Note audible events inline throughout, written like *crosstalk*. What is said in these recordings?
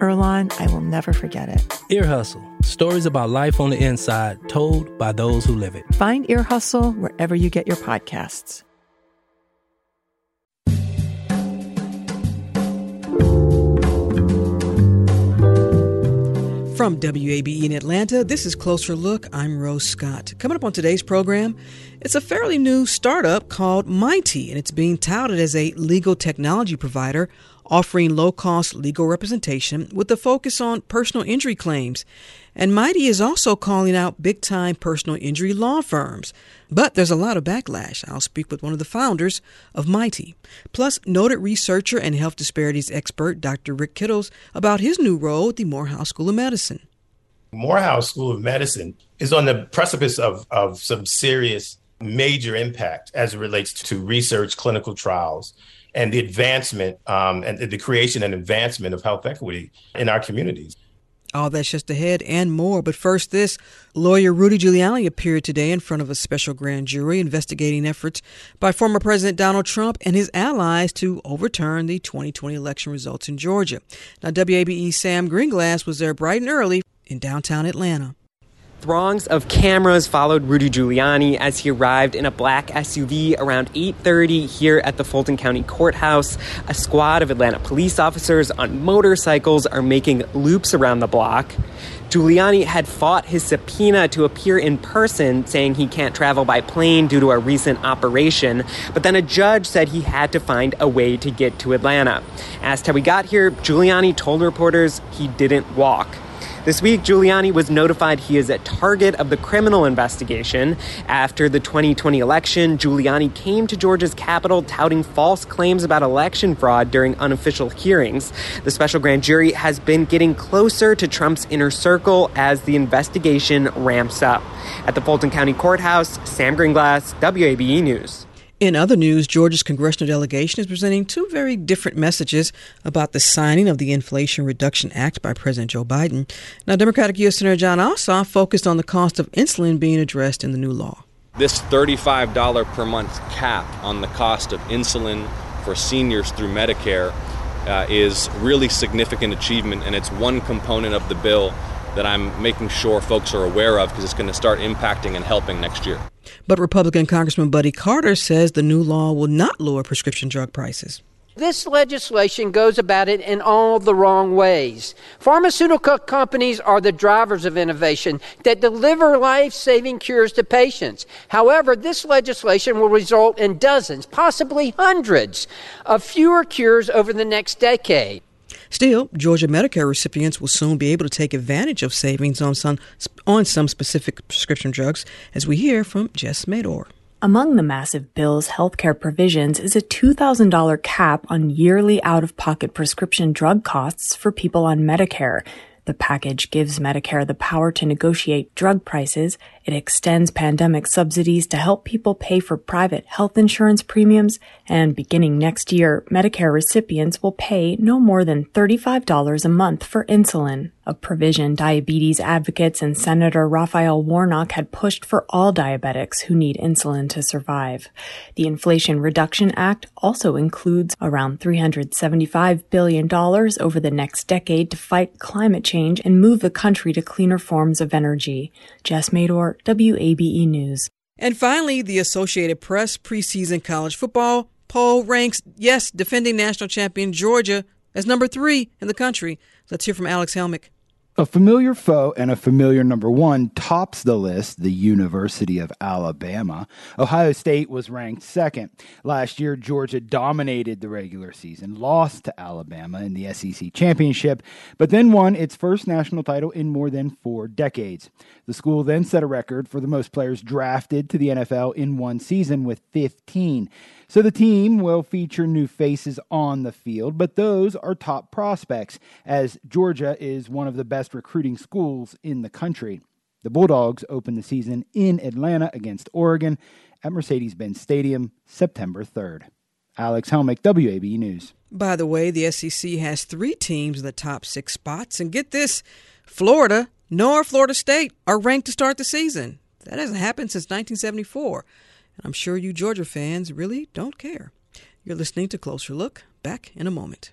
Earlonne, I will never forget it. Ear Hustle stories about life on the inside told by those who live it. Find Ear Hustle wherever you get your podcasts. From WABE in Atlanta, this is Closer Look. I'm Rose Scott. Coming up on today's program, it's a fairly new startup called Mighty, and it's being touted as a legal technology provider offering low cost legal representation with a focus on personal injury claims. And Mighty is also calling out big time personal injury law firms. But there's a lot of backlash. I'll speak with one of the founders of Mighty. Plus, noted researcher and health disparities expert Dr. Rick Kittles about his new role at the Morehouse School of Medicine. Morehouse School of Medicine is on the precipice of, of some serious major impact as it relates to research, clinical trials, and the advancement um, and the creation and advancement of health equity in our communities. All that's just ahead and more. But first, this lawyer Rudy Giuliani appeared today in front of a special grand jury investigating efforts by former President Donald Trump and his allies to overturn the 2020 election results in Georgia. Now, WABE Sam Greenglass was there bright and early in downtown Atlanta. Throngs of cameras followed Rudy Giuliani as he arrived in a black SUV around 8:30 here at the Fulton County Courthouse. A squad of Atlanta police officers on motorcycles are making loops around the block. Giuliani had fought his subpoena to appear in person, saying he can't travel by plane due to a recent operation. But then a judge said he had to find a way to get to Atlanta. Asked how he got here, Giuliani told reporters he didn't walk. This week, Giuliani was notified he is a target of the criminal investigation. After the 2020 election, Giuliani came to Georgia's capital touting false claims about election fraud during unofficial hearings. The special grand jury has been getting closer to Trump's inner circle as the investigation ramps up. At the Fulton County Courthouse, Sam Greenglass, WABE News. In other news, Georgia's congressional delegation is presenting two very different messages about the signing of the Inflation Reduction Act by President Joe Biden. Now, Democratic U.S. Senator Jon Ossoff focused on the cost of insulin being addressed in the new law. This $35 per month cap on the cost of insulin for seniors through Medicare uh, is really significant achievement, and it's one component of the bill that I'm making sure folks are aware of because it's going to start impacting and helping next year. But Republican Congressman Buddy Carter says the new law will not lower prescription drug prices. This legislation goes about it in all the wrong ways. Pharmaceutical companies are the drivers of innovation that deliver life saving cures to patients. However, this legislation will result in dozens, possibly hundreds, of fewer cures over the next decade. Still, Georgia Medicare recipients will soon be able to take advantage of savings on some, on some specific prescription drugs, as we hear from Jess Mador. Among the massive bill's healthcare provisions is a $2,000 cap on yearly out of pocket prescription drug costs for people on Medicare. The package gives Medicare the power to negotiate drug prices. It extends pandemic subsidies to help people pay for private health insurance premiums. And beginning next year, Medicare recipients will pay no more than $35 a month for insulin a provision diabetes advocates and Senator Raphael Warnock had pushed for all diabetics who need insulin to survive. The Inflation Reduction Act also includes around $375 billion over the next decade to fight climate change and move the country to cleaner forms of energy. Jess Mador, WABE News. And finally, the Associated Press preseason college football poll ranks, yes, defending national champion Georgia as number three in the country. Let's hear from Alex Helmick. A familiar foe and a familiar number one tops the list, the University of Alabama. Ohio State was ranked second. Last year, Georgia dominated the regular season, lost to Alabama in the SEC championship, but then won its first national title in more than four decades. The school then set a record for the most players drafted to the NFL in one season with 15. So the team will feature new faces on the field, but those are top prospects, as Georgia is one of the best recruiting schools in the country. The Bulldogs open the season in Atlanta against Oregon at Mercedes Benz Stadium September 3rd. Alex Helmick, WABE News. By the way, the SEC has three teams in the top six spots, and get this Florida nor Florida State are ranked to start the season. That hasn't happened since 1974. And I'm sure you Georgia fans really don't care. You're listening to Closer Look. Back in a moment.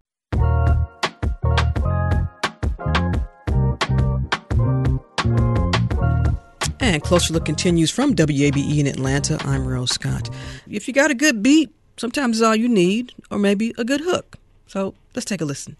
And Closer Look continues from WABE in Atlanta. I'm Rose Scott. If you got a good beat, sometimes it's all you need, or maybe a good hook. So let's take a listen.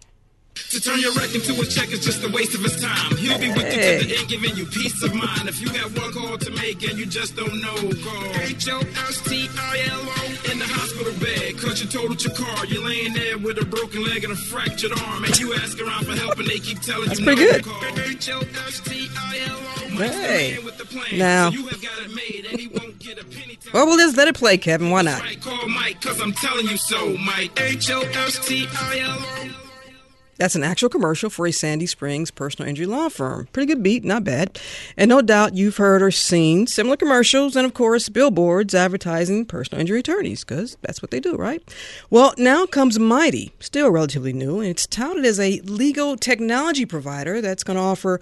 To turn your wreck into a check is just a waste of his time. He'll be with hey. you to the end, giving you peace of mind. If you got one call to make and you just don't know, call H-O-S-T-I-L-O in the hospital bed. Cause you totaled your car. You're laying there with a broken leg and a fractured arm. And you ask around for help and they keep telling That's you pretty no. good. Call H-O-S-T-I-L-O. Hey. Now. Well, we'll just let it play, Kevin. Why not? Call Mike, cause I'm telling you so, Mike. H-O-S-T-I-L-O. That's an actual commercial for a Sandy Springs personal injury law firm. Pretty good beat, not bad. And no doubt you've heard or seen similar commercials and, of course, billboards advertising personal injury attorneys, because that's what they do, right? Well, now comes Mighty, still relatively new, and it's touted as a legal technology provider that's going to offer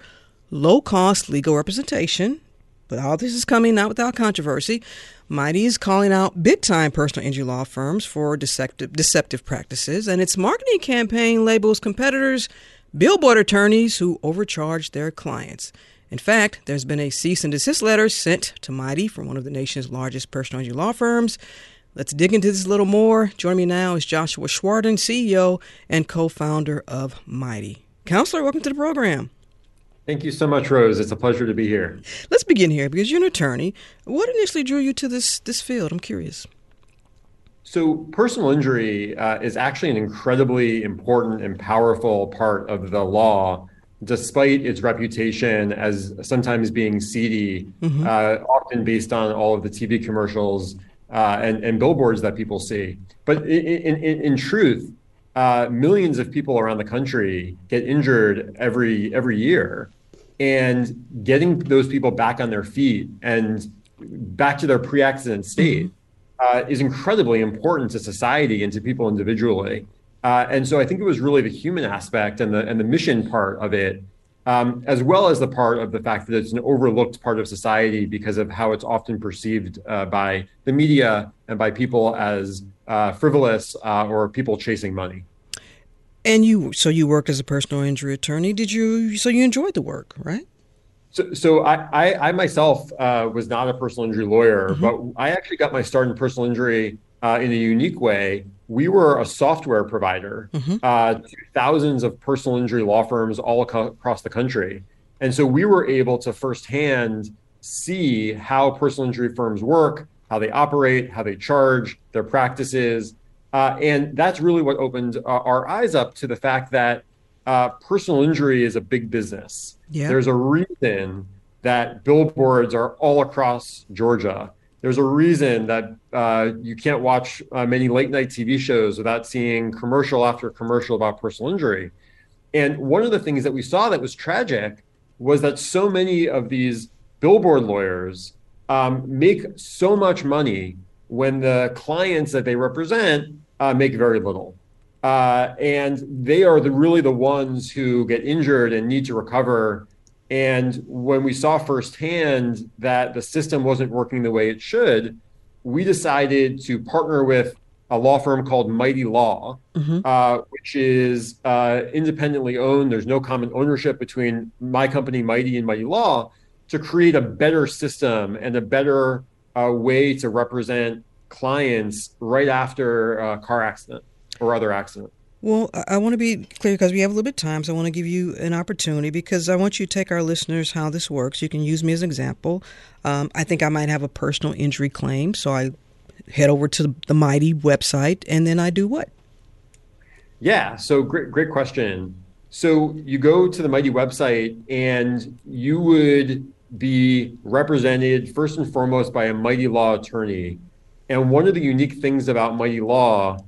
low cost legal representation. But all this is coming not without controversy. Mighty is calling out big time personal injury law firms for deceptive, deceptive practices, and its marketing campaign labels competitors billboard attorneys who overcharge their clients. In fact, there's been a cease and desist letter sent to Mighty from one of the nation's largest personal injury law firms. Let's dig into this a little more. Joining me now is Joshua Schwadron, CEO and co founder of Mighty. Counselor, welcome to the program. Thank you so much, Rose. It's a pleasure to be here. Let's begin here because you're an attorney. What initially drew you to this this field? I'm curious. So, personal injury uh, is actually an incredibly important and powerful part of the law, despite its reputation as sometimes being seedy, mm-hmm. uh, often based on all of the TV commercials uh, and, and, billboards that people see. But in, in, in truth, uh, millions of people around the country get injured every every year and getting those people back on their feet and back to their pre-accident state uh, is incredibly important to society and to people individually. Uh, and so I think it was really the human aspect and the and the mission part of it, um, as well as the part of the fact that it's an overlooked part of society because of how it's often perceived uh, by the media and by people as uh, frivolous uh, or people chasing money. And you, so you worked as a personal injury attorney. Did you? So you enjoyed the work, right? So, so I, I, I myself uh, was not a personal injury lawyer, mm-hmm. but I actually got my start in personal injury uh, in a unique way. We were a software provider mm-hmm. uh, to thousands of personal injury law firms all ac- across the country, and so we were able to firsthand see how personal injury firms work, how they operate, how they charge, their practices. Uh, and that's really what opened uh, our eyes up to the fact that uh, personal injury is a big business. Yeah. There's a reason that billboards are all across Georgia. There's a reason that uh, you can't watch uh, many late night TV shows without seeing commercial after commercial about personal injury. And one of the things that we saw that was tragic was that so many of these billboard lawyers um, make so much money when the clients that they represent uh, make very little. Uh, and they are the, really the ones who get injured and need to recover. And when we saw firsthand that the system wasn't working the way it should, we decided to partner with a law firm called Mighty Law, Mhm. uh, which is uh, independently owned. There's no common ownership between my company, Mighty, and Mighty Law, to create a better system and a better uh, way to represent clients right after a car accident or other accident. Well, I, I want to be clear because we have a little bit of time, so I want to give you an opportunity because I want you to take our listeners how this works. You can use me as an example. Um, I think I might have a personal injury claim, so I head over to the Mighty website and then I do what? Yeah, so great, great question. So you go to the Mighty website and you would be represented first and foremost by a Mighty Law attorney. And one of the unique things about Mighty Law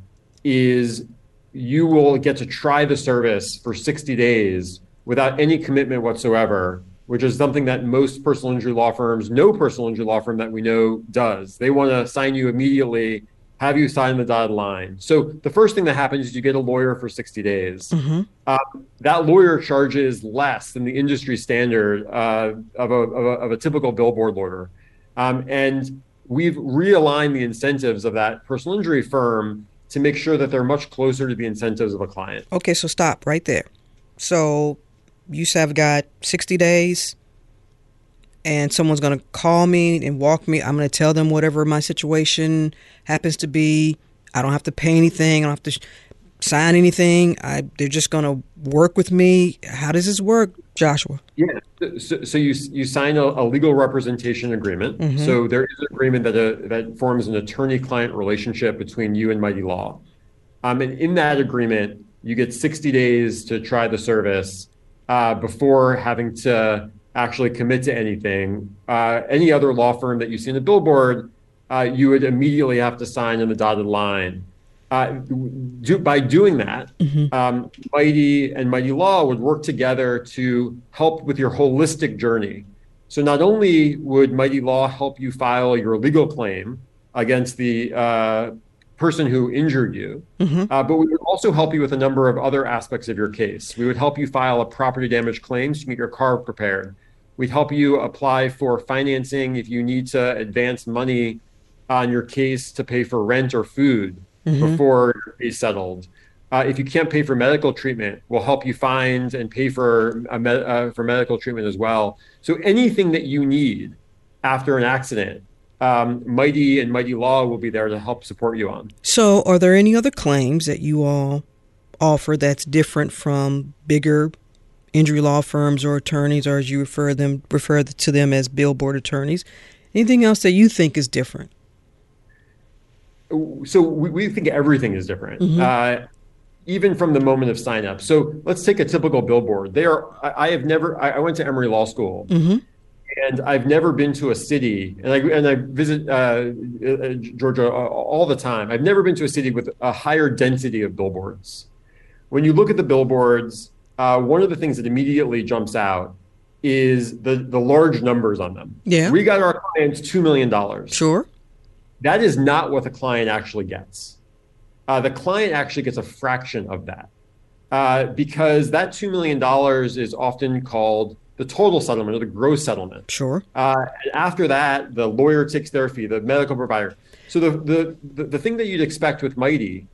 is you will get to try the service for 60 days without any commitment whatsoever, which is something that most personal injury law firms, no personal injury law firm that we know does. They want to sign you immediately, have you sign the dotted line. So the first thing that happens is you get a lawyer for 60 days. Mm-hmm. Uh, that lawyer charges less than the industry standard uh, of, a, of, a, of a typical billboard lawyer. Um, and we've realigned the incentives of that personal injury firm to make sure that they're much closer to the incentives of a client. Okay, so stop right there. So you I've got 60 days and someone's going to call me and walk me. I'm going to tell them whatever my situation happens to be. I don't have to pay anything. I don't have to sh- sign anything. I, they're just going to work with me. How does this work, Joshua? Yeah. So, so you you sign a, a legal representation agreement. Mhm. So there is an agreement that uh that forms an attorney-client relationship between you and Mighty Law. Um, and in that agreement, you get 60 days to try the service uh, before having to actually commit to anything. Uh, any other law firm that you see in the billboard, uh, you would immediately have to sign on the dotted line. Uh, do, by doing that, um, Mighty and Mighty Law would work together to help with your holistic journey. So not only would Mighty Law help you file your legal claim against the uh, person who injured you, Mm-hmm. uh, but we would also help you with a number of other aspects of your case. We would help you file a property damage claim so you can get your car prepared. We'd help you apply for financing if you need to advance money on your case to pay for rent or food Mhm. before your case settled. Uh, if you can't pay for medical treatment, we'll help you find and pay for a med- uh, for medical treatment as well. So anything that you need after an accident, um, Mighty and Mighty Law will be there to help support you on. So, are there any other claims that you all offer that's different from bigger injury law firms or attorneys, or as you refer them refer to them as billboard attorneys? Anything else that you think is different? so we, we think everything is different Mhm. uh, even from the moment of sign up so let's take a typical billboard they are i, I have never I, I went to emory law school Mm-hmm. And i've never been to a city and i and i visit uh, uh, georgia all the time i've never been to a city with a higher density of billboards when you look at the billboards uh, one of the things that immediately jumps out is the the large numbers on them Yeah. we got our clients $2 million Sure. that is not what the client actually gets. Uh, the client actually gets a fraction of that uh, because that $2 million is often called the total settlement or the gross settlement. Sure. Uh, after that, the lawyer takes their fee, the medical provider. So the, the, the, the thing that you'd expect with Mighty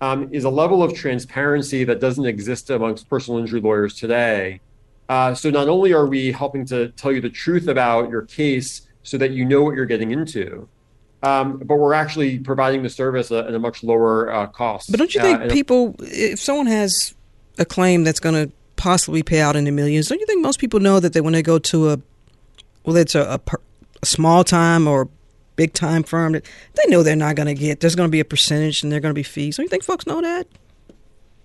um, is a level of transparency that doesn't exist amongst personal injury lawyers today. Uh, so not only are we helping to tell you the truth about your case so that you know what you're getting into, um, but we're actually providing the service at a much lower uh, cost. But don't you Uh, think people, if someone has a claim that's going to possibly pay out in the millions, don't you think most people know that they when they go to a, well, it's a, a, per- a small time or big time firm that they know they're not going to get. There's going to be a percentage and they're going to be fees. Don't you think folks know that?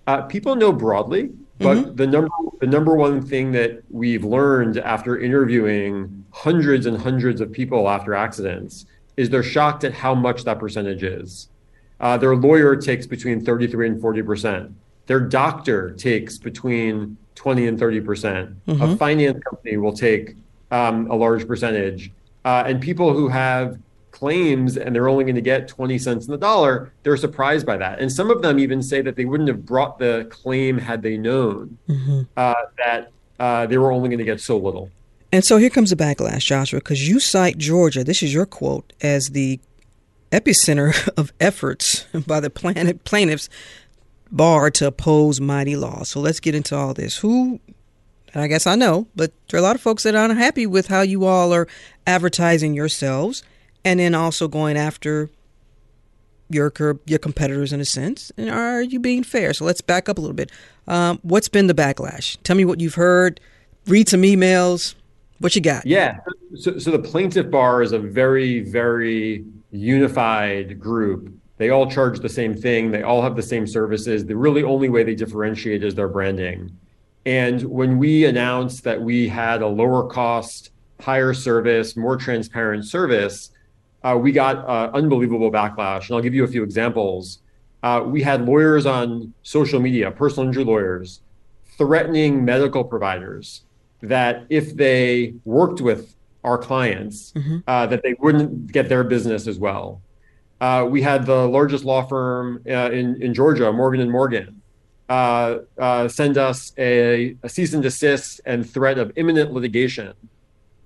Uh, people know broadly, but Mhm. the number the number one thing that we've learned after interviewing hundreds and hundreds of people after accidents is they're shocked at how much that percentage is. Uh, their lawyer takes between 33 and 40 percent. Their doctor takes between 20 and 30 percent. A Mhm. finance company will take um, a large percentage. Uh, and people who have claims and they're only going to get 20 cents in the dollar, they're surprised by that. And some of them even say that they wouldn't have brought the claim had they known uh, that uh, they were only going to get so little. And so here comes the backlash, Joshua, because you cite Georgia, this is your quote, as the epicenter *laughs* of efforts by the planet, plaintiffs bar to oppose mighty law. So let's get into all this. Who, I guess I know, but there are a lot of folks that aren't happy with how you all are advertising yourselves and then also going after your your competitors in a sense. And are you being fair? So let's back up a little bit. Um, what's been the backlash? Tell me what you've heard. Read some emails. What you got? Yeah. So, so the plaintiff bar is a very, very unified group. They all charge the same thing. They all have the same services. The really only way they differentiate is their branding. And when we announced that we had a lower cost, higher service, more transparent service, uh, we got uh, unbelievable backlash. And I'll give you a few examples. Uh, we had lawyers on social media, personal injury lawyers, threatening medical providers that if they worked with our clients, uh, that they wouldn't get their business as well. Uh, we had the largest law firm uh, in, in Georgia, Morgan and Morgan, uh, uh, send us a, a cease and desist and threat of imminent litigation.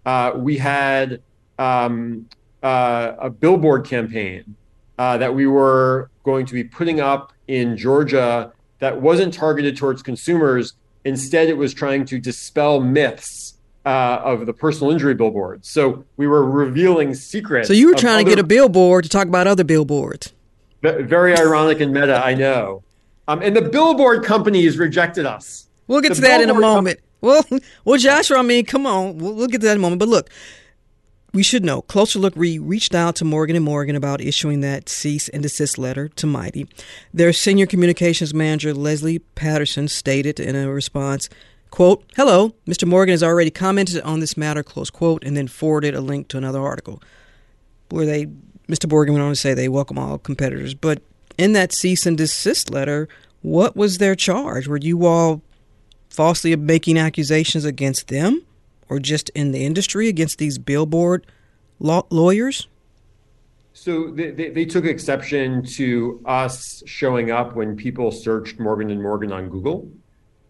Uh, we had um, uh, a billboard campaign that we were going to be putting up in Georgia that wasn't targeted towards consumers. Instead, it was trying to dispel myths uh, of the personal injury billboard. So we were revealing secrets. So you were trying to other- get a billboard to talk about other billboards. Ve- Very ironic and meta, I know. Um, and the billboard companies rejected us. We'll get The to that in a billboard com- moment. Well, *laughs* well, Joshua, I mean, come on, we'll, we'll get to that in a moment. But look, we should know. Closer look, we reached out to Morgan and Morgan about issuing that cease and desist letter to Mighty. Their senior communications manager Leslie Patterson stated in a response, "quote Hello, Mr. Morgan has already commented on this matter." Close quote, and then forwarded a link to another article where they, Mr. Morgan went on to say they welcome all competitors. But in that cease and desist letter, what was their charge? Were you all falsely making accusations against them or just in the industry against these billboard law- lawyers? So they, they, they took exception to us showing up when people searched Morgan and Morgan on Google,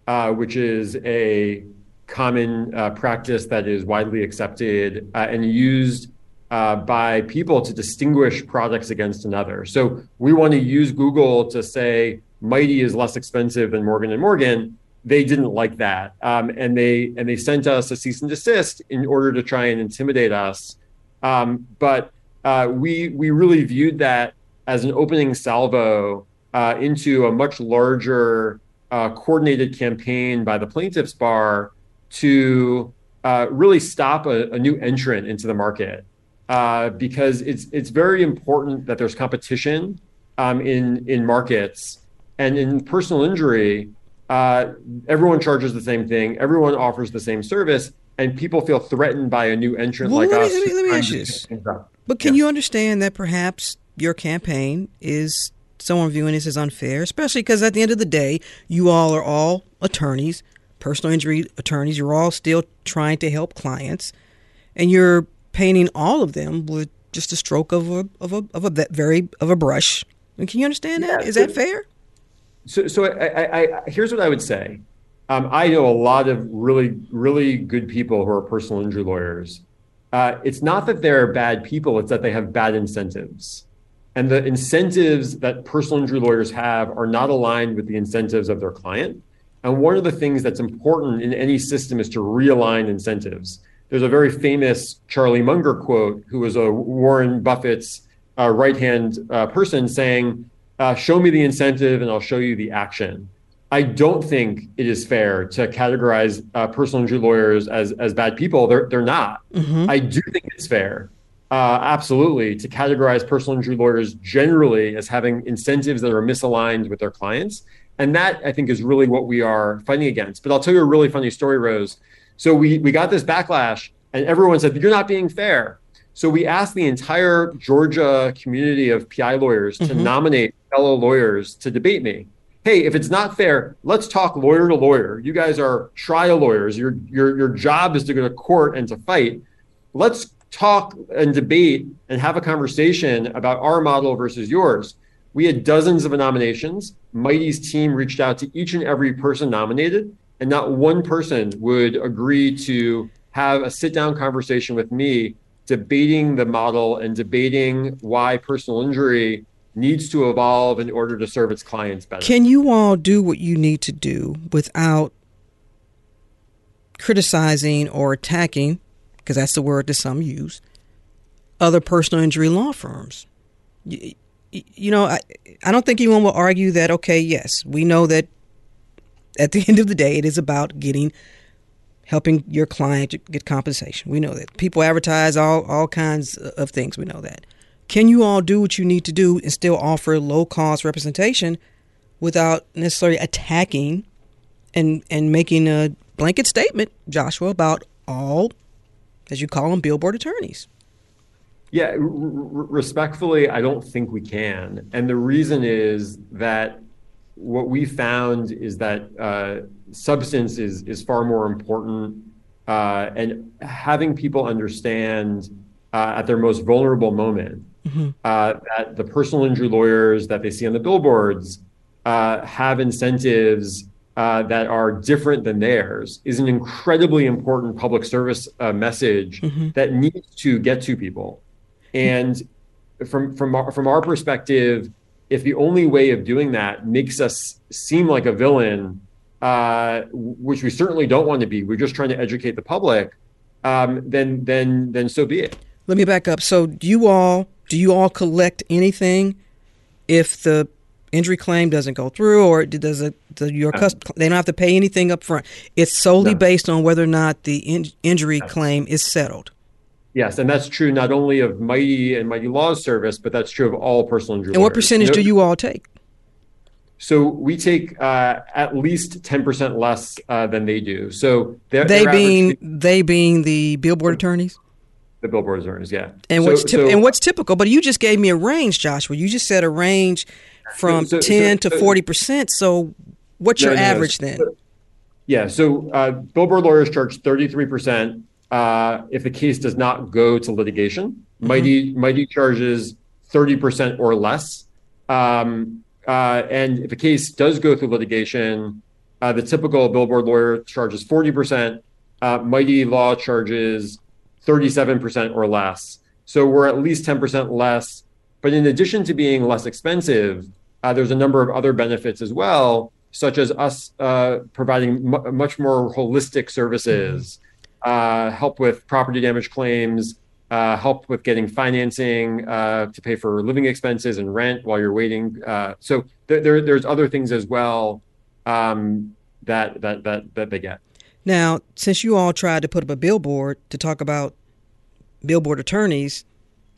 uh, which is a common uh, practice that is widely accepted uh, and used uh, by people to distinguish products against another. So we want to use Google to say Mighty is less expensive than Morgan and Morgan. They didn't like that, um, and they and they sent us a cease and desist in order to try and intimidate us. Um, but uh, we we really viewed that as an opening salvo into a much larger uh, coordinated campaign by the plaintiffs bar to uh, really stop a, a new entrant into the market uh, because it's it's very important that there's competition um, in in markets and in personal injury. Uh, everyone charges the same thing. Everyone offers the same service, and people feel threatened by a new entrant Well, like let me- us. let me- let me ask you this. pick things up. But can you understand that perhaps your campaign is someone viewing this as unfair, especially because at the end of the day, you all are all attorneys, personal injury attorneys. You're all still trying to help clients, and you're painting all of them with just a stroke of a of a of a very of a brush. And can you understand that? Yeah, Is so- that fair? So, so I, I, I, here's what I would say. Um, I know a lot of really, really good people who are personal injury lawyers. Uh, it's not that they're bad people; it's that they have bad incentives, and the incentives that personal injury lawyers have are not aligned with the incentives of their client. And one of the things that's important in any system is to realign incentives. There's a very famous Charlie Munger quote, who was a Warren Buffett's uh, right hand uh, person, saying, uh, show me the incentive and I'll show you the action. I don't think it is fair to categorize uh, personal injury lawyers as, as bad people. They're, they're not. Mhm. I do think it's fair uh, absolutely, to categorize personal injury lawyers generally as having incentives that are misaligned with their clients. And that I think is really what we are fighting against. But I'll tell you a really funny story, Rose. So we we got this backlash, and everyone said you're not being fair. So we asked the entire Georgia community of PI lawyers mm-hmm. to nominate fellow lawyers to debate me. Hey, if it's not fair, let's talk lawyer to lawyer. You guys are trial lawyers. Your your your job is to go to court and to fight. Let's talk and debate and have a conversation about our model versus yours. We had dozens of nominations. Mighty's team reached out to each and every person nominated, and not one person would agree to have a sit down conversation with me debating the model and debating why personal injury needs to evolve in order to serve its clients better. Can you all do what you need to do without criticizing or attacking, because that's the word that some use, other personal injury law firms? you know, I, I don't think anyone will argue that, okay, yes, we know that at the *laughs* end of the day, it is about getting, helping your client get compensation. We know that. People advertise all, all kinds of things. We know that. Can you all do what you need to do and still offer low cost representation without necessarily attacking and, and making a blanket statement, Joshua, about all, as you call them, billboard attorneys? Yeah, r- respectfully, I don't think we can. And the reason is that what we found is that uh, substance is is far more important, uh, and having people understand uh, at their most vulnerable moment mm-hmm. Uh, that the personal injury lawyers that they see on the billboards uh, have incentives. Uh, that are different than theirs is an incredibly important public service message mm-hmm. that needs to get to people. And from from our, from our perspective, if the only way of doing that makes us seem like a villain, uh, which we certainly don't want to be, we're just trying to educate the public. Um, then then then so be it. Let me back up. So do you all do you all collect anything if the injury claim doesn't go through, or does it does your uh, they don't have to pay anything up front? It's solely no. based on whether or not the in, injury claim is settled. Yes, and that's true not only of Mighty and Mighty Law Service, but that's true of all personal injury. And what percentage no, do you all take? So we take uh, at least ten percent less uh, than they do. So they're, they they're being average, they being the billboard attorneys. The billboard attorneys, yeah. And so, what's typ- so, and what's typical? But you just gave me a range, Joshua. You just said a range from so, ten to forty percent. So what's no, your no, average then? Yeah. So uh, billboard lawyers charge thirty three percent uh, if the case does not go to litigation. Mm-hmm. Mighty Mighty charges thirty percent or less, um, uh, and if a case does go through litigation, uh, the typical billboard lawyer charges forty percent. Uh, Mighty Law charges thirty-seven percent or less. So we're at least ten percent less. But in addition to being less expensive, uh, there's a number of other benefits as well, such as us uh, providing m- much more holistic services. Mm-hmm uh, help with property damage claims, uh, help with getting financing uh, to pay for living expenses and rent while you're waiting. Uh, so there, there, there's other things as well um, that, that that that they get. Now, since you all tried to put up a billboard to talk about billboard attorneys,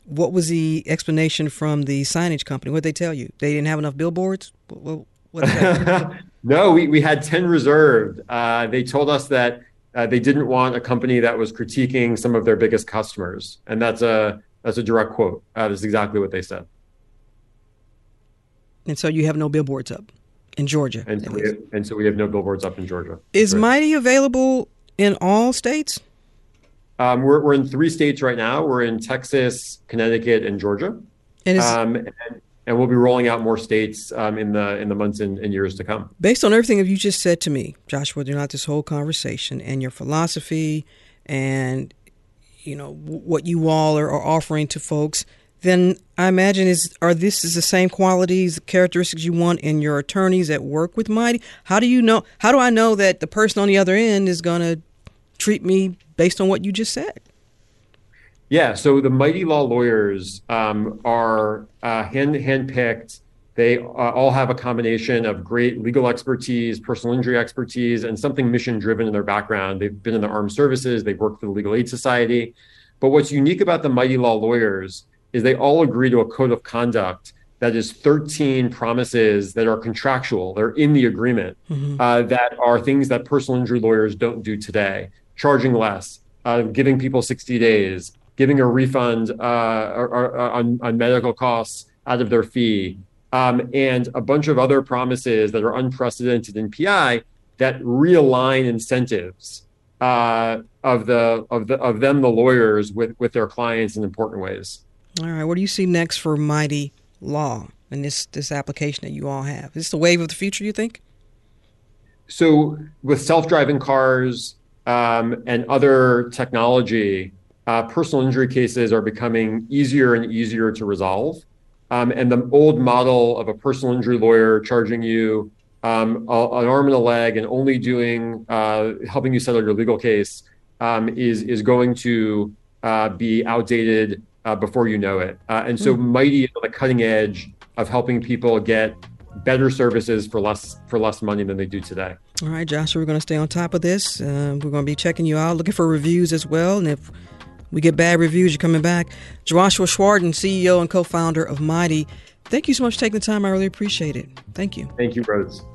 what was the explanation from the signage company? What did they tell you? They didn't have enough billboards. What, what *laughs* no, we, we had ten reserved. Uh, they told us that uh, they didn't want a company that was critiquing some of their biggest customers, and that's a that's a direct quote. Uh, that's exactly what they said. And so you have no billboards up in Georgia. And so, we have, and so we have no billboards up in Georgia. Is right. Mighty available in all states? Um, we're, we're in three states right now. We're in Texas, Connecticut, and Georgia. And, is, um, and and we'll be rolling out more states um, in the in the months and, and, years to come. Based on everything that you just said to me, Joshua, not this whole conversation and your philosophy, and you know what you all are, are offering to folks, then I imagine is are this is the same qualities, characteristics you want in your attorneys that work with Mighty? How do you know? How do I know that the person on the other end is going to treat me based on what you just said? Yeah, so the Mighty Law lawyers um, are uh, hand handpicked. They uh, all have a combination of great legal expertise, personal injury expertise, and something mission driven in their background. They've been in the armed services. They've worked for the Legal Aid Society. But what's unique about the Mighty Law lawyers is they all agree to a code of conduct that is 13 promises that are contractual, they're in the agreement, mm-hmm. uh, that are things that personal injury lawyers don't do today. Charging less, uh, giving people 60 days, giving a refund uh, or, or, on, on medical costs out of their fee, um, and a bunch of other promises that are unprecedented in PI that realign incentives uh, of the of the of them the lawyers with with their clients in important ways. All right, what do you see next for Mighty Law and this this application that you all have? Is this the wave of the future? You think? So with self driving cars um, and other technology, uh, personal injury cases are becoming easier and easier to resolve. Um, and the old model of a personal injury lawyer charging you um, a, an arm and a leg and only doing uh, helping you settle your legal case um, is is going to uh, be outdated uh, before you know it. Uh, and so, mm. Mighty is on the cutting edge of helping people get better services for less for less money than they do today. All right, Joshua, we're going to stay on top of this. Uh, we're going to be checking you out, looking for reviews as well, and if we get bad reviews, you're coming back. Joshua Schwadron, CEO and co-founder of Mighty. Thank you so much for taking the time. I really appreciate it. Thank you. Thank you, Rose.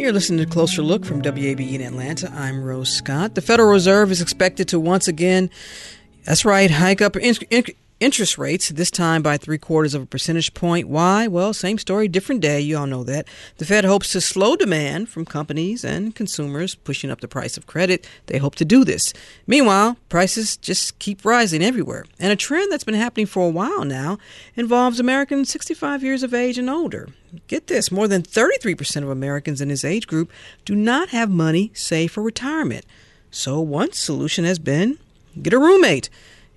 You're listening to Closer Look from WABE in Atlanta. I'm Rose Scott. The Federal Reserve is expected to once again, that's right, hike up in, in, interest rates, this time by three quarters of a percentage point. Why? Well, same story, different day. You all know that. The Fed hopes to slow demand from companies and consumers, pushing up the price of credit. They hope to do this. Meanwhile, prices just keep rising everywhere. And a trend that's been happening for a while now involves Americans 65 years of age and older. Get this more than 33% of Americans in this age group do not have money saved for retirement. So, one solution has been get a roommate.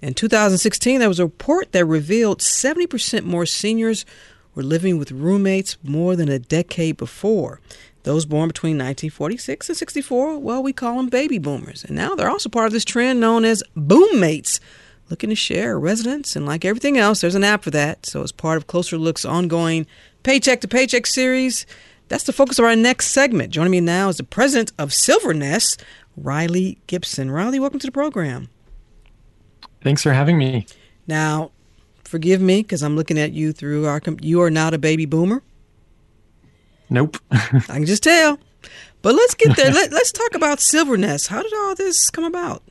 In 2016, there was a report that revealed 70% more seniors were living with roommates more than a decade before. Those born between 1946 and 64, well, we call them baby boomers. And now they're also part of this trend known as boommates, looking to share a residence. And like everything else, there's an app for that. So, as part of Closer Look's ongoing Paycheck to Paycheck series, that's the focus of our next segment. Joining me now is the president of Silvernest, Riley Gibson. Riley, welcome to the program. Thanks for having me. Now, forgive me because I'm looking at you through our. Com- You are not a baby boomer. Nope. *laughs* I can just tell. But let's get there. *laughs* Let, us talk about Silvernest. How did all this come about?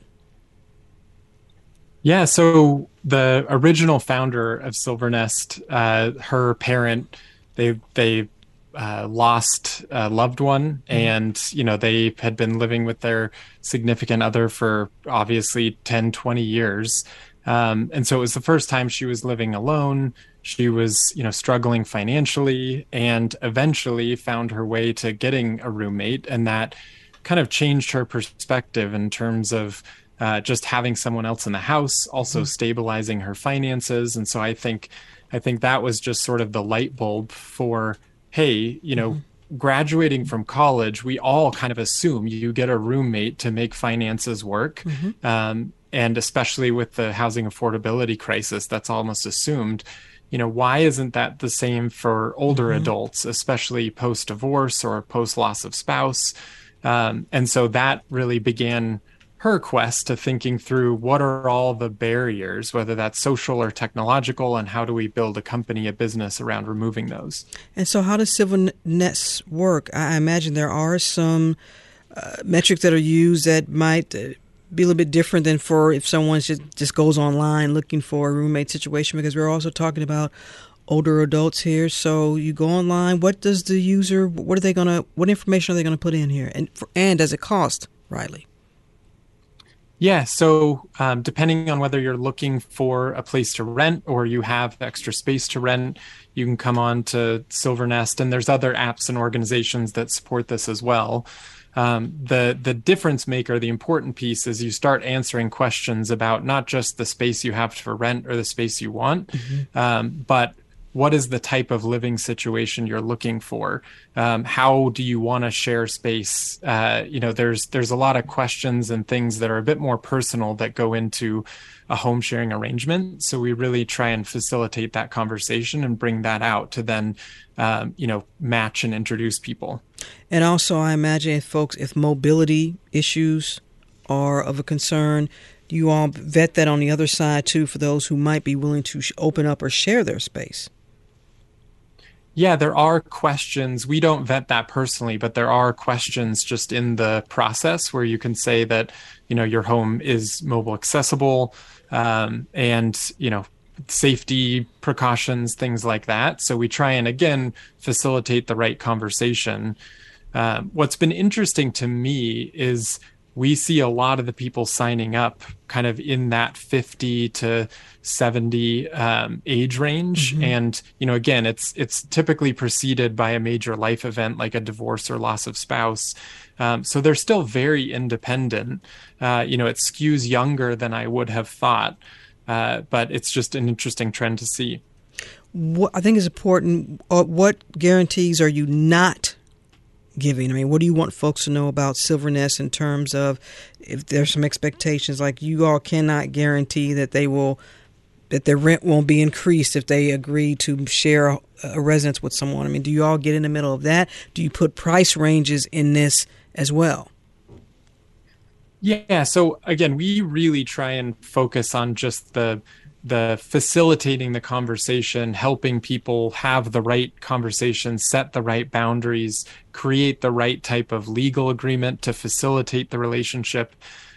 Yeah, so the original founder of Silvernest, uh, her parent, they they uh, lost a loved one mm-hmm. and you know they had been living with their significant other for obviously 10 20 years um, and so it was the first time she was living alone she was you know struggling financially and eventually found her way to getting a roommate and that kind of changed her perspective in terms of uh, just having someone else in the house also mm-hmm. stabilizing her finances and so i think i think that was just sort of the light bulb for hey, you know, mm-hmm. graduating from college, we all kind of assume you get a roommate to make finances work. Mm-hmm. Um, and especially with the housing affordability crisis, that's almost assumed. You know, why isn't that the same for older mm-hmm. adults, especially post divorce or post loss of spouse? Um, and so that really began her quest to thinking through what are all the barriers, whether that's social or technological, and how do we build a company, a business around removing those. And so, how does Silvernest work? I imagine there are some uh, metrics that are used that might uh, be a little bit different than for if someone just, just goes online looking for a roommate situation, because we're also talking about older adults here. So you go online. What does the user? What are they gonna? What information are they gonna put in here? And and does it cost, Riley? Yeah, so um, depending on whether you're looking for a place to rent or you have extra space to rent, you can come on to Silvernest, and there's other apps and organizations that support this as well. Um, the the difference maker, the important piece, is you start answering questions about not just the space you have for rent or the space you want, mm-hmm. um, but what is the type of living situation you're looking for? Um, how do you want to share space? Uh, you know, there's there's a lot of questions and things that are a bit more personal that go into a home sharing arrangement. So we really try and facilitate that conversation and bring that out to then, um, you know, match and introduce people. And also, I imagine if folks, if mobility issues are of a concern, you all vet that on the other side too for those who might be willing to open up or share their space. Yeah, there are questions. We don't vet that personally, but there are questions just in the process where you can say that, you know, your home is mobile accessible um, and, you know, safety precautions, things like that. So we try and again facilitate the right conversation. Um, what's been interesting to me is we see a lot of the people signing up kind of in that 50 to 70 um, age range. Mm-hmm. and you know again it's it's typically preceded by a major life event like a divorce or loss of spouse. Um, so they're still very independent. Uh, you know it skews younger than i would have thought uh, but it's just an interesting trend to see. What i think is important uh, what guarantees are you not giving? I mean, what do you want folks to know about Silvernest in terms of if there's some expectations like you all cannot guarantee that they will that their rent won't be increased if they agree to share a, a residence with someone. I mean, do you all get in the middle of that? Do you put price ranges in this as well? Yeah, so again, we really try and focus on just the the facilitating the conversation, helping people have the right conversation, set the right boundaries, create the right type of legal agreement to facilitate the relationship.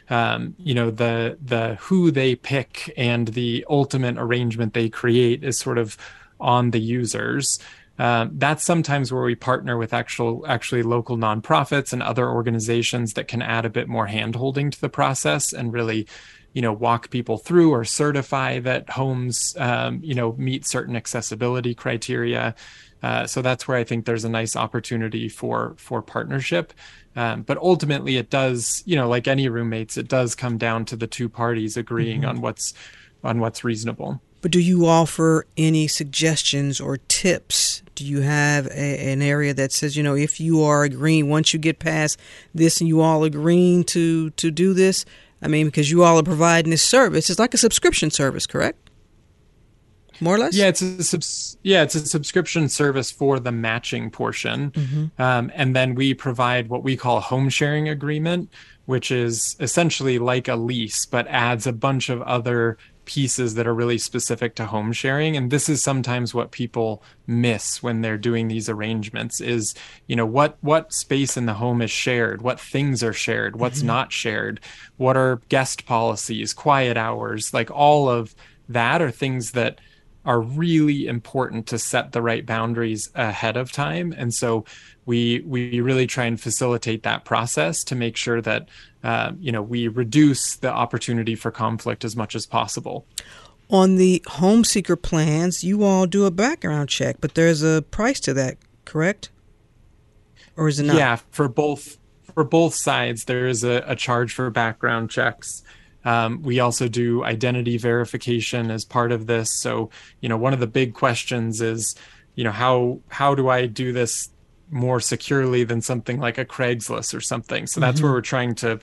Um, you know, the the who they pick and the ultimate arrangement they create is sort of on the users. Um, that's sometimes where we partner with actual actually local nonprofits and other organizations that can add a bit more handholding to the process and really you know walk people through or certify that homes um, you know meet certain accessibility criteria uh, so that's where I think there's a nice opportunity for for partnership. Um, but ultimately, it does, you know, like any roommates, it does come down to the two parties agreeing mm-hmm. on what's on what's reasonable. But do you offer any suggestions or tips? Do you have a, an area that says, you know, if you are agreeing, once you get past this and you all agreeing to to do this, I mean, because you all are providing this service. It's like a subscription service, correct? More or less. Yeah, it's a subs- yeah, it's a subscription service for the matching portion, mm-hmm. um, and then we provide what we call a home sharing agreement, which is essentially like a lease, but adds a bunch of other pieces that are really specific to home sharing. And this is sometimes what people miss when they're doing these arrangements is you know what what space in the home is shared? What things are shared? What's mm-hmm. not shared? What are guest policies quiet hours? Like all of that are things that are really important to set the right boundaries ahead of time. And so we we really try and facilitate that process to make sure that uh, you know we reduce the opportunity for conflict as much as possible. On the home seeker plans, you all do a background check, but there's a price to that, correct? Or is it not? Yeah, for both for both sides, there is a, a charge for background checks. Um, we also do identity verification as part of this. So, you know, one of the big questions is, you know, how how do I do this more securely than something like a Craigslist or something. So that's mm-hmm. where we're trying to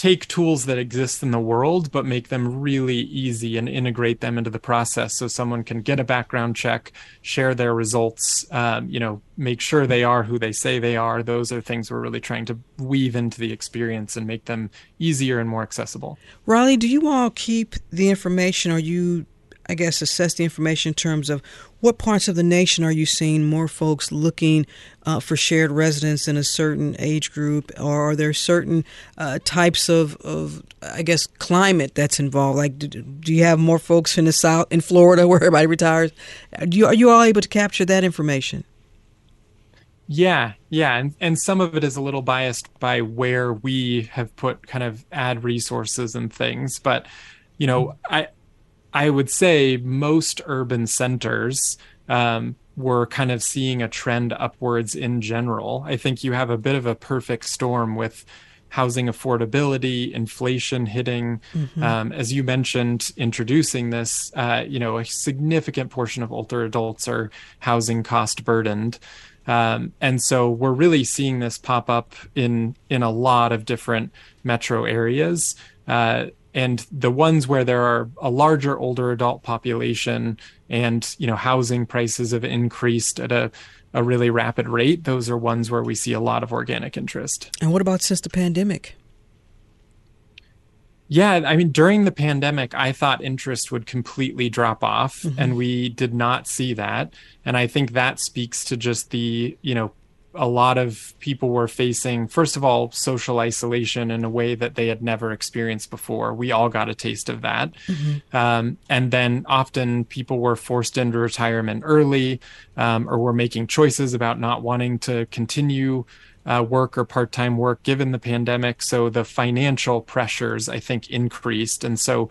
take tools that exist in the world but make them really easy and integrate them into the process so someone can get a background check share their results um, you know make sure they are who they say they are those are things we're really trying to weave into the experience and make them easier and more accessible riley do you all keep the information or you I guess, assess the information in terms of what parts of the nation are you seeing more folks looking uh, for shared residence in a certain age group, or are there certain uh, types of, of, I guess, climate that's involved? Like, do, do, you have more folks in the South, in Florida, *laughs* where everybody retires? Do you, are you all able to capture that information? Yeah, yeah, and and some of it is a little biased by where we have put kind of ad resources and things, but you know, I I would say most urban centers um, were kind of seeing a trend upwards in general. I think you have a bit of a perfect storm with housing affordability, inflation hitting, Mhm. um, as you mentioned, introducing this, uh, you know, a significant portion of older adults are housing cost burdened. Um, and so we're really seeing this pop up in in a lot of different metro areas. Uh, and the ones where there are a larger older adult population and you know housing prices have increased at a, a really rapid rate those are ones where we see a lot of organic interest And what about since the pandemic? yeah i mean during the pandemic i thought interest would completely drop off Mhm. and we did not see that and i think that speaks to just the you know a lot of people were facing first of all social isolation in a way that they had never experienced before we all got a taste of that um, and then often people were forced into retirement early um, or were making choices about not wanting to continue uh, work or part time work given the pandemic. So the financial pressures, I think, increased. And so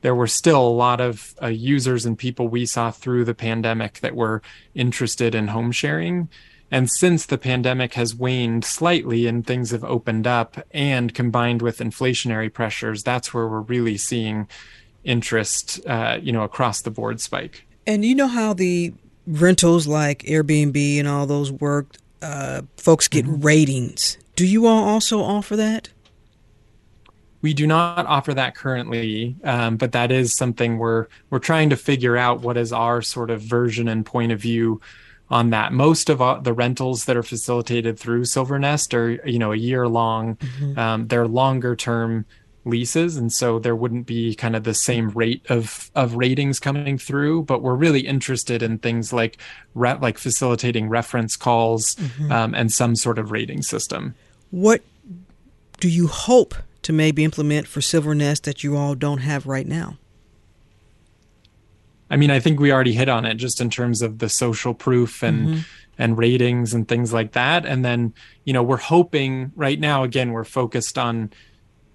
there were still a lot of uh, users and people we saw through the pandemic that were interested in home sharing. And since the pandemic has waned slightly and things have opened up, and combined with inflationary pressures, that's where we're really seeing interest, uh, you know, across the board spike. And you know how the rentals like Airbnb and all those work, uh, folks get ratings. Do you all also offer that? We do not offer that currently, um, but that is something we're we're trying to figure out what is our sort of version and point of view on that. Most of the rentals that are facilitated through Silvernest are you know a year long. Mhm. Um, they're longer term leases, and so there wouldn't be kind of the same rate of of ratings coming through. But we're really interested in things like re- like facilitating reference calls Mhm. um, and some sort of rating system. What do you hope to maybe implement for Silvernest that you all don't have right now? I mean, I think we already hit on it just in terms of the social proof and Mhm. and ratings and things like that. And then, you know, we're hoping right now again we're focused on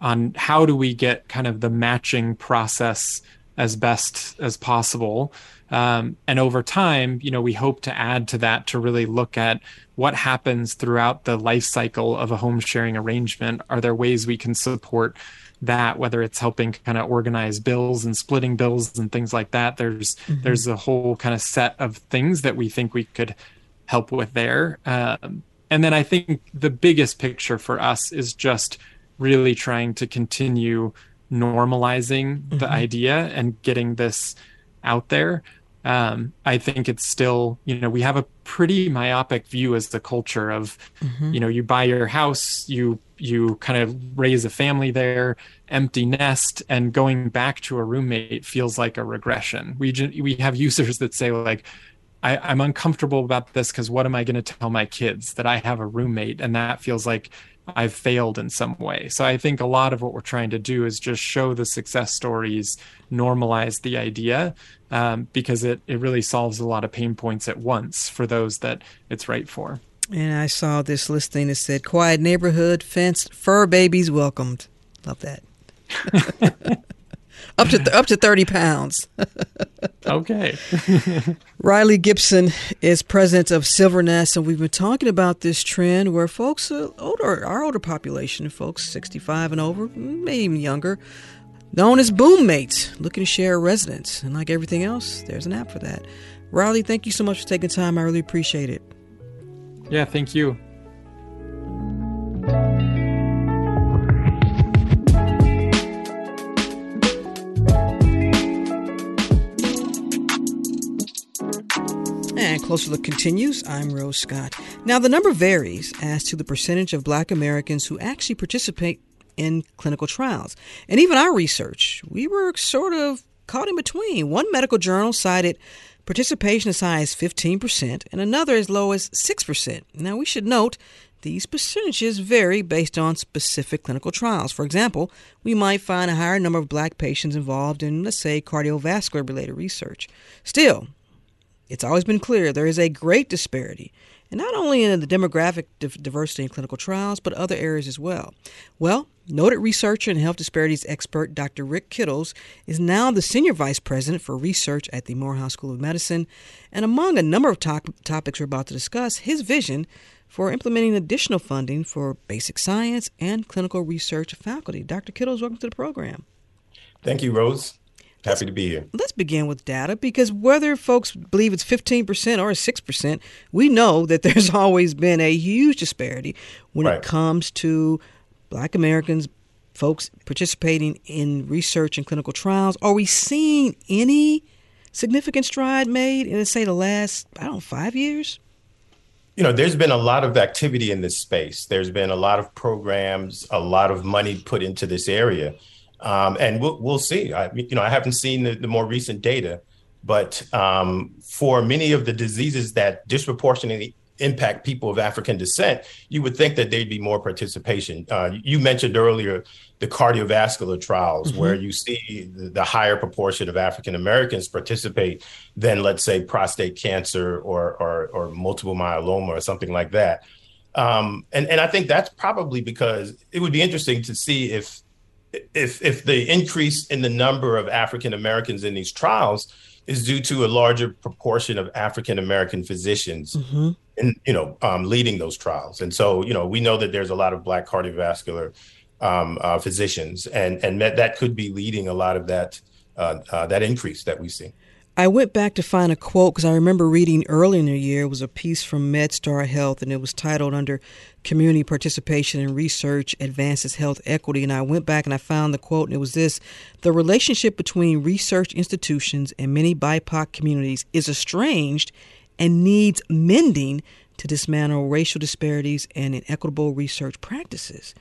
on how do we get kind of the matching process as best as possible. Um, and over time, you know, we hope to add to that to really look at what happens throughout the life cycle of a home sharing arrangement. Are there ways we can support that, whether it's helping kind of organize bills and splitting bills and things like that? There's Mhm. there's a whole kind of set of things that we think we could help with there. Um, and then I think the biggest picture for us is just really trying to continue normalizing the Mhm. idea and getting this out there. Um, I think it's still, you know, we have a pretty myopic view as the culture of, Mhm. you know, you buy your house, you you kind of raise a family there, empty nest, and going back to a roommate feels like a regression. We we have users that say like, I, I'm uncomfortable about this because what am I going to tell my kids that I have a roommate and that feels like I've failed in some way. So I think a lot of what we're trying to do is just show the success stories, normalize the idea, um, because it it really solves a lot of pain points at once for those that it's right for. And I saw this listing that said quiet neighborhood, fenced, fur babies welcomed. Love that. *laughs* up to up to 30 pounds. *laughs* okay. *laughs* Riley Gibson is president of Silvernest, and we've been talking about this trend where folks, uh, older, our older population, folks 65 and over, maybe even younger, known as boom mates, looking to share a residence. And like everything else, there's an app for that. Riley, thank you so much for taking time. I really appreciate it. Yeah, thank you. And Closer Look continues. I'm Rose Scott. Now, the number varies as to the percentage of black Americans who actually participate in clinical trials. And even our research, we were sort of caught in between. One medical journal cited participation as high as 15% and another as low as 6%. Now, we should note these percentages vary based on specific clinical trials. For example, we might find a higher number of black patients involved in, let's say, cardiovascular related research. Still, it's always been clear there is a great disparity, and not only in the demographic div- diversity in clinical trials, but other areas as well. Well, noted researcher and health disparities expert Dr. Rick Kittles is now the senior vice president for research at the Morehouse School of Medicine, and among a number of top- topics we're about to discuss, his vision for implementing additional funding for basic science and clinical research faculty. Dr. Kittles, welcome to the program. Thank you, Rose. Happy to be here. Let's begin with data because whether folks believe it's 15% or 6%, we know that *laughs* there's always been a huge disparity when Right. it comes to black Americans, folks participating in research and clinical trials. Are we seeing any significant stride made in, say, the last, I don't know, five years? You know, there's been a lot of activity in this space. There's been a lot of programs, a lot of money put into this area, um, and we'll, we'll see. I, you know, I haven't seen the, the more recent data, but um, for many of the diseases that disproportionately impact people of African descent, you would think that there'd be more participation. Uh, you mentioned earlier the cardiovascular trials, Mhm. where you see the, the higher proportion of African Americans participate than, let's say, prostate cancer or, or, or multiple myeloma or something like that. Um, and, and I think that's probably because it would be interesting to see if if if the increase in the number of African Americans in these trials is due to a larger proportion of African American physicians Mm-hmm. in you know um, leading those trials, and so you know we know that there's a lot of Black cardiovascular um, uh, physicians, and and that that could be leading a lot of that uh, uh, that increase that we see. I went back to find a quote because I remember reading early in the year it was a piece from MedStar Health and it was titled under Community Participation in Research Advances Health Equity. And I went back and I found the quote and it was this The relationship between research institutions and many BIPOC communities is estranged and needs mending to dismantle racial disparities and inequitable research practices.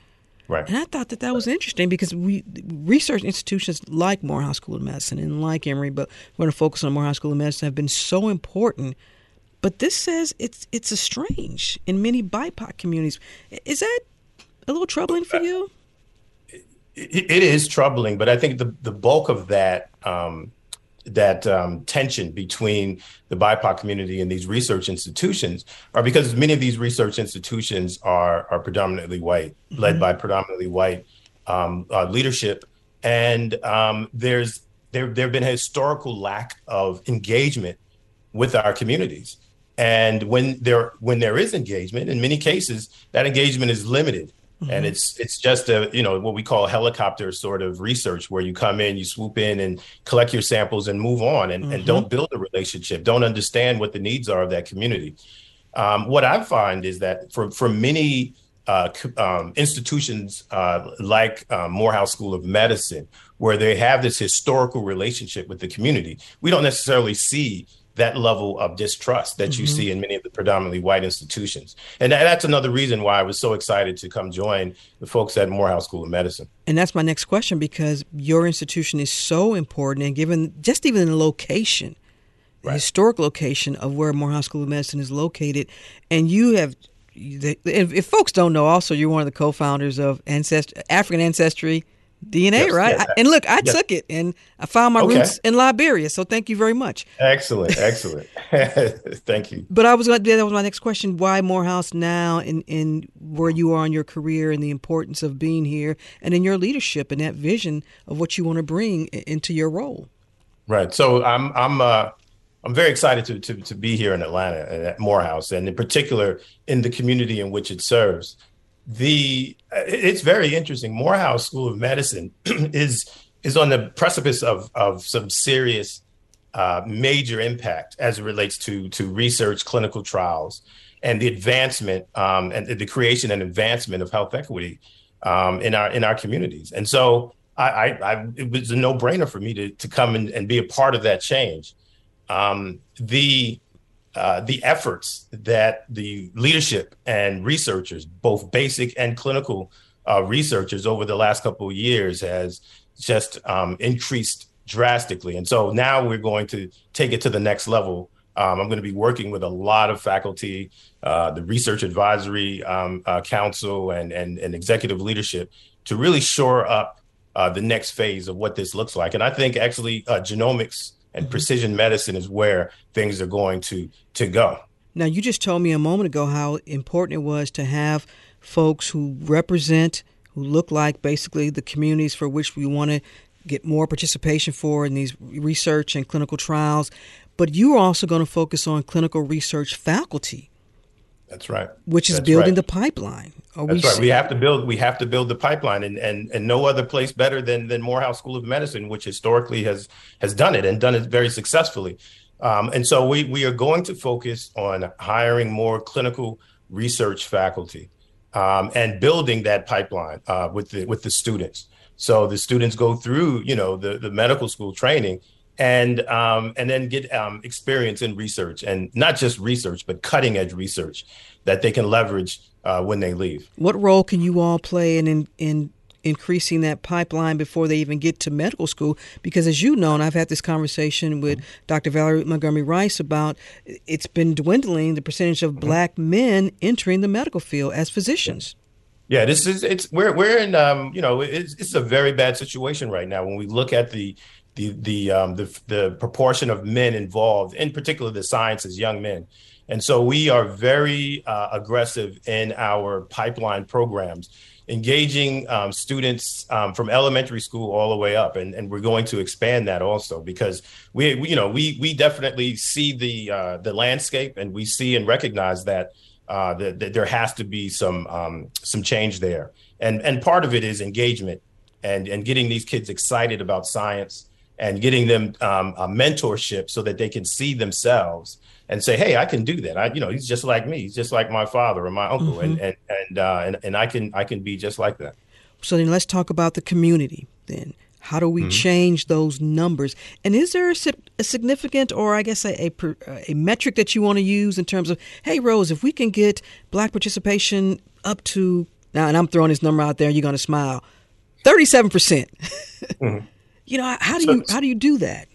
Right. And I thought that that was interesting because we research institutions like Morehouse School of Medicine and like Emory, but we're going to focus on Morehouse School of Medicine have been so important. But this says it's it's estranged in many BIPOC communities. Is that a little troubling for you? it, it is troubling, but I think the the bulk of that um, that um, tension between the BIPOC community and these research institutions are because many of these research institutions are are predominantly white, led Mhm. by predominantly white um, uh, leadership, and um, there's there there have been a historical lack of engagement with our communities. And when there when there is engagement, in many cases, that engagement is limited. And Mhm. it's it's just a you know what we call helicopter sort of research where you come in, you swoop in and collect your samples and move on and, and Mhm. don't build a relationship, don't understand what the needs are of that community. Um, what I find is that for for many uh, um, institutions uh, like uh, Morehouse School of Medicine, where they have this historical relationship with the community, we don't necessarily see that level of distrust that you Mhm. see in many of the predominantly white institutions. And that, that's another reason why I was so excited to come join the folks at Morehouse School of Medicine. And that's my next question because your institution is so important, and given just even the location, the historic location of where Morehouse School of Medicine is located, and you have. If, if folks don't know, also you're one of the co-founders of Ancest- African Ancestry DNA, Yes, right? yes. I- and look, I Yes. took it, and I found my Okay. roots in Liberia. So thank you very much. Excellent, excellent. *laughs* Thank you. But I was going to, that was my next question. Why Morehouse now and, and where you are in your career and the importance of being here and in your leadership and that vision of what you want to bring into your role? Right. So I'm I'm uh I'm very excited to to to be here in Atlanta at Morehouse, and in particular in the community in which it serves. The it's very interesting. Morehouse School of Medicine *clears throat* is is on the precipice of of some serious uh, major impact as it relates to to research, clinical trials, and the advancement um, and the creation and advancement of health equity um, in our in our communities. And so I, I, I it was a no brainer for me to to come and, and be a part of that change. Um, the uh, the efforts that the leadership and researchers, both basic and clinical uh, researchers, over the last couple of years has just um, increased drastically. And so now we're going to take it to the next level. Um, I'm going to be working with a lot of faculty, uh, the Research Advisory um, uh, Council, and, and and executive leadership to really shore up uh, the next phase of what this looks like. And I think actually genomics and mm-hmm. precision medicine is where things are going to to go. Now, you just told me a moment ago how important it was to have folks who represent, who look like basically the communities for which we want to get more participation for in these research and clinical trials. But you're also going to focus on clinical research faculty. That's right. Which is That's building right. the pipeline. Are That's we right. We have to build. We have to build the pipeline, and and and no other place better than than Morehouse School of Medicine, which historically has has done it and done it very successfully. Um, and so we we are going to focus on hiring more clinical research faculty um, and building that pipeline uh, with the with the students. So the students go through, you know, the the medical school training, and um, and then get um, experience in research, and not just research, but cutting edge research that they can leverage uh, when they leave. What role can you all play in, in in increasing that pipeline before they even get to medical school? Because as you know, and I've had this conversation with Dr. Valerie Montgomery Rice about it's been dwindling the percentage of black men entering the medical field as physicians. Yeah, this is it's we're we're in um you know it's it's a very bad situation right now when we look at the the the um the the proportion of men involved in particular the sciences young men. And so we are very uh, aggressive in our pipeline programs, engaging um, students um, from elementary school all the way up, and, and we're going to expand that also because we, we you know we we definitely see the uh, the landscape and we see and recognize that uh, that, there has to be some um, some change there, and and part of it is engagement and and getting these kids excited about science and getting them um, a mentorship so that they can see themselves and say, "Hey, I can do that. I, you know, he's just like me. He's just like my father or my uncle, and and and, uh, and and I can I can be just like that." So then let's talk about the community then. How do we Mhm. change those numbers? And is there a, a significant, or I guess a, a a metric that you want to use in terms of, hey, Rose, if we can get black participation up to now, and I'm throwing this number out there, you're going to smile, thirty-seven percent. You know, how do you how do you do that?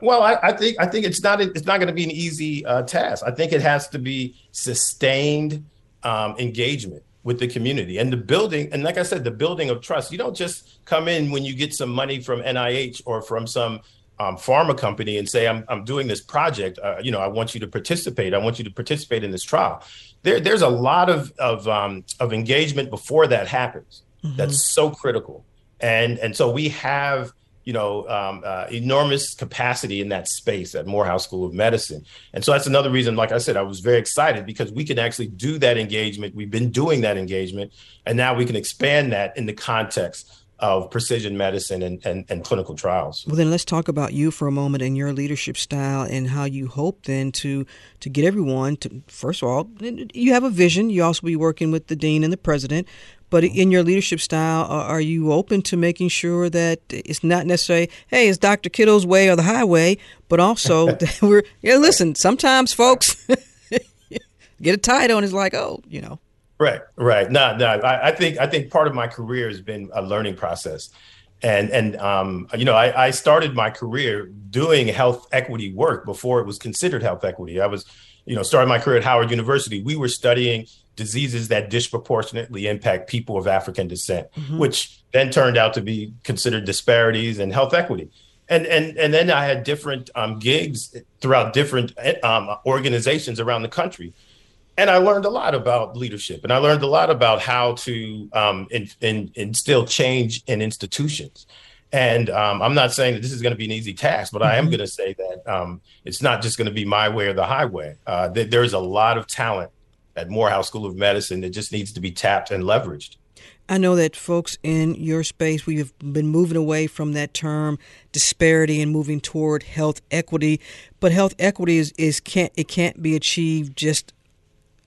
Well, I, I think I think it's not it's not going to be an easy uh, task. I think it has to be sustained um, engagement with the community and the building. And like I said, the building of trust. You don't just come in when you get some money from NIH or from some um, pharma company and say, "I'm I'm doing this project. Uh, you know, I want you to participate. I want you to participate in this trial." There, there's a lot of of um, of engagement before that happens. That's so critical and and so we have you know um, uh, enormous capacity in that space at Morehouse School of Medicine, and so that's another reason. Like I said, I was very excited because we can actually do that engagement. We've been doing that engagement, and now we can expand that in the context of precision medicine and, and, and clinical trials. Well, then let's talk about you for a moment and your leadership style and how you hope then to to get everyone to. First of all, you have a vision. You also be working with the dean and the president. But in your leadership style, are you open to making sure that it's not necessarily, hey, it's Dr. Kittles' way or the highway, but also *laughs* that we're, yeah, listen, sometimes folks *laughs* get a title and it's like, oh, you know. Right, right. No, no. I, I think I think part of my career has been a learning process, and and um, you know, I, I started my career doing health equity work before it was considered health equity. I was, you know, started my career at Howard University. We were studying diseases that disproportionately impact people of African descent, Mhm. which then turned out to be considered disparities and health equity. And and and then I had different um, gigs throughout different um, organizations around the country and I learned a lot about leadership, and I learned a lot about how to um, in, in, instill change in institutions. And um, I'm not saying that this is going to be an easy task, but I am Mhm. going to say that um, it's not just going to be my way or the highway. Uh, that there's a lot of talent at Morehouse School of Medicine that just needs to be tapped and leveraged. I know that folks in your space, we have been moving away from that term disparity and moving toward health equity. But health equity is, is can't it can't be achieved just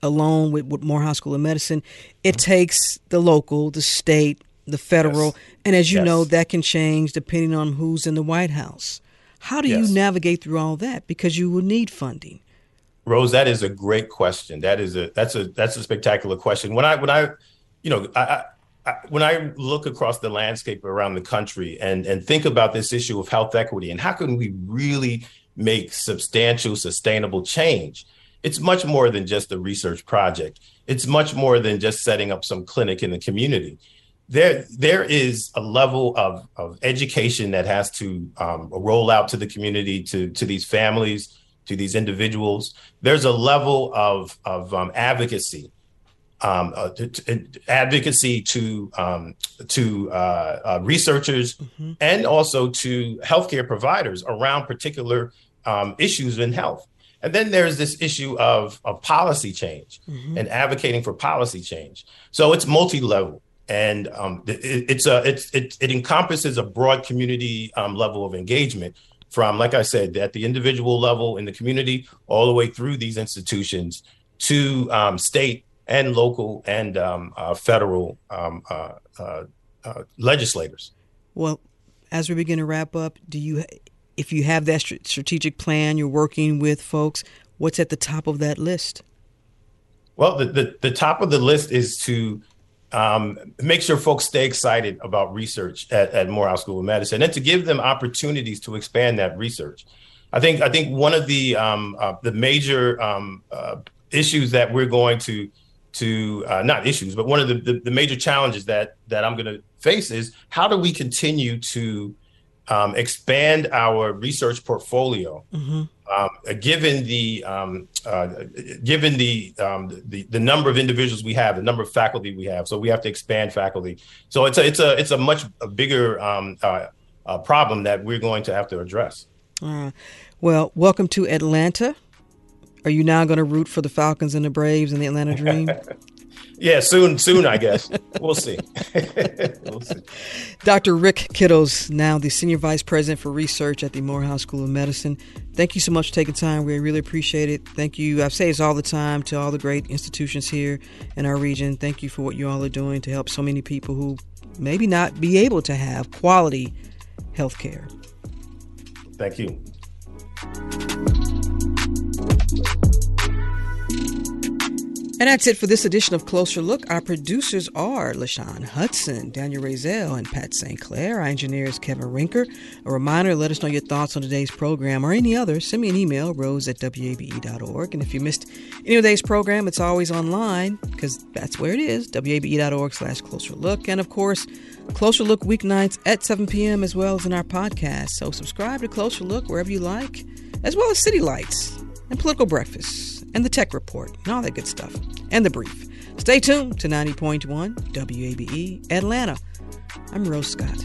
alone with, with Morehouse School of Medicine. It mm-hmm. takes the local, the state, the federal, and as you Yes. know, that can change depending on who's in the White House. How do Yes. you navigate through all that? Because you will need funding. Rose, that is a great question. That is a that's a that's a spectacular question. When I when I, you know, I, I, when I look across the landscape around the country and and think about this issue of health equity and how can we really make substantial, sustainable change, it's much more than just a research project. It's much more than just setting up some clinic in the community. There, there is a level of, of education that has to um, roll out to the community, to, to these families, to these individuals. There's a level of, of um, advocacy, um, uh, to, to- advocacy to um, to uh, uh, researchers and also to healthcare providers around particular um, issues in health. And then there's this issue of, of policy change mm-hmm. and advocating for policy change. So it's multi-level and um, it, it's a it's it, it encompasses a broad community um, level of engagement from like i said at the individual level in the community all the way through these institutions to um, state and local and um, uh, federal um, uh, uh, uh, legislators. Well as we begin to wrap up do you if you have that strategic plan you're working with folks what's at the top of that list? Well the, the, the top of the list is to um, make sure folks stay excited about research at, at Morehouse School of Medicine and to give them opportunities to expand that research. I think I think one of the um, uh, the major um, uh, issues that we're going to to uh, not issues, but one of the, the, the major challenges that that I'm going to face is how do we continue to um, expand our research portfolio, mm-hmm. um, given the um, uh, given the, um, the the number of individuals we have, the number of faculty we have. So we have to expand faculty. So it's a it's a it's a much bigger um, uh, uh, problem that we're going to have to address. well, welcome to Atlanta. Are you now going to root for the Falcons and the Braves and the Atlanta Dream? *laughs* yeah, soon, soon, I guess. *laughs* we'll see. *laughs* we'll see. Dr. Rick Kittles, now the Senior Vice President for Research at the Morehouse School of Medicine. Thank you so much for taking time. We really appreciate it. Thank you. I say this all the time to all the great institutions here in our region. Thank you for what you all are doing to help so many people who maybe not be able to have quality health care. Thank you. And that's it for this edition of Closer Look. Our producers are LaShawn Hudson, Daniel Razel, and Pat St. Clair. Our engineer is Kevin Rinker. A reminder, let us know your thoughts on today's program or any other. Send me an email, rose at wabe.org. And if you missed any of today's program, it's always online because that's where it is, wabe.org slash closer look. And of course, Closer Look weeknights at 7 p.m. as well as in our podcast. So subscribe to Closer Look wherever you like, as well as City Lights and Political Breakfast and the tech report and all that good stuff, and the brief. Stay tuned to 90.1 WABE Atlanta. I'm Rose Scott.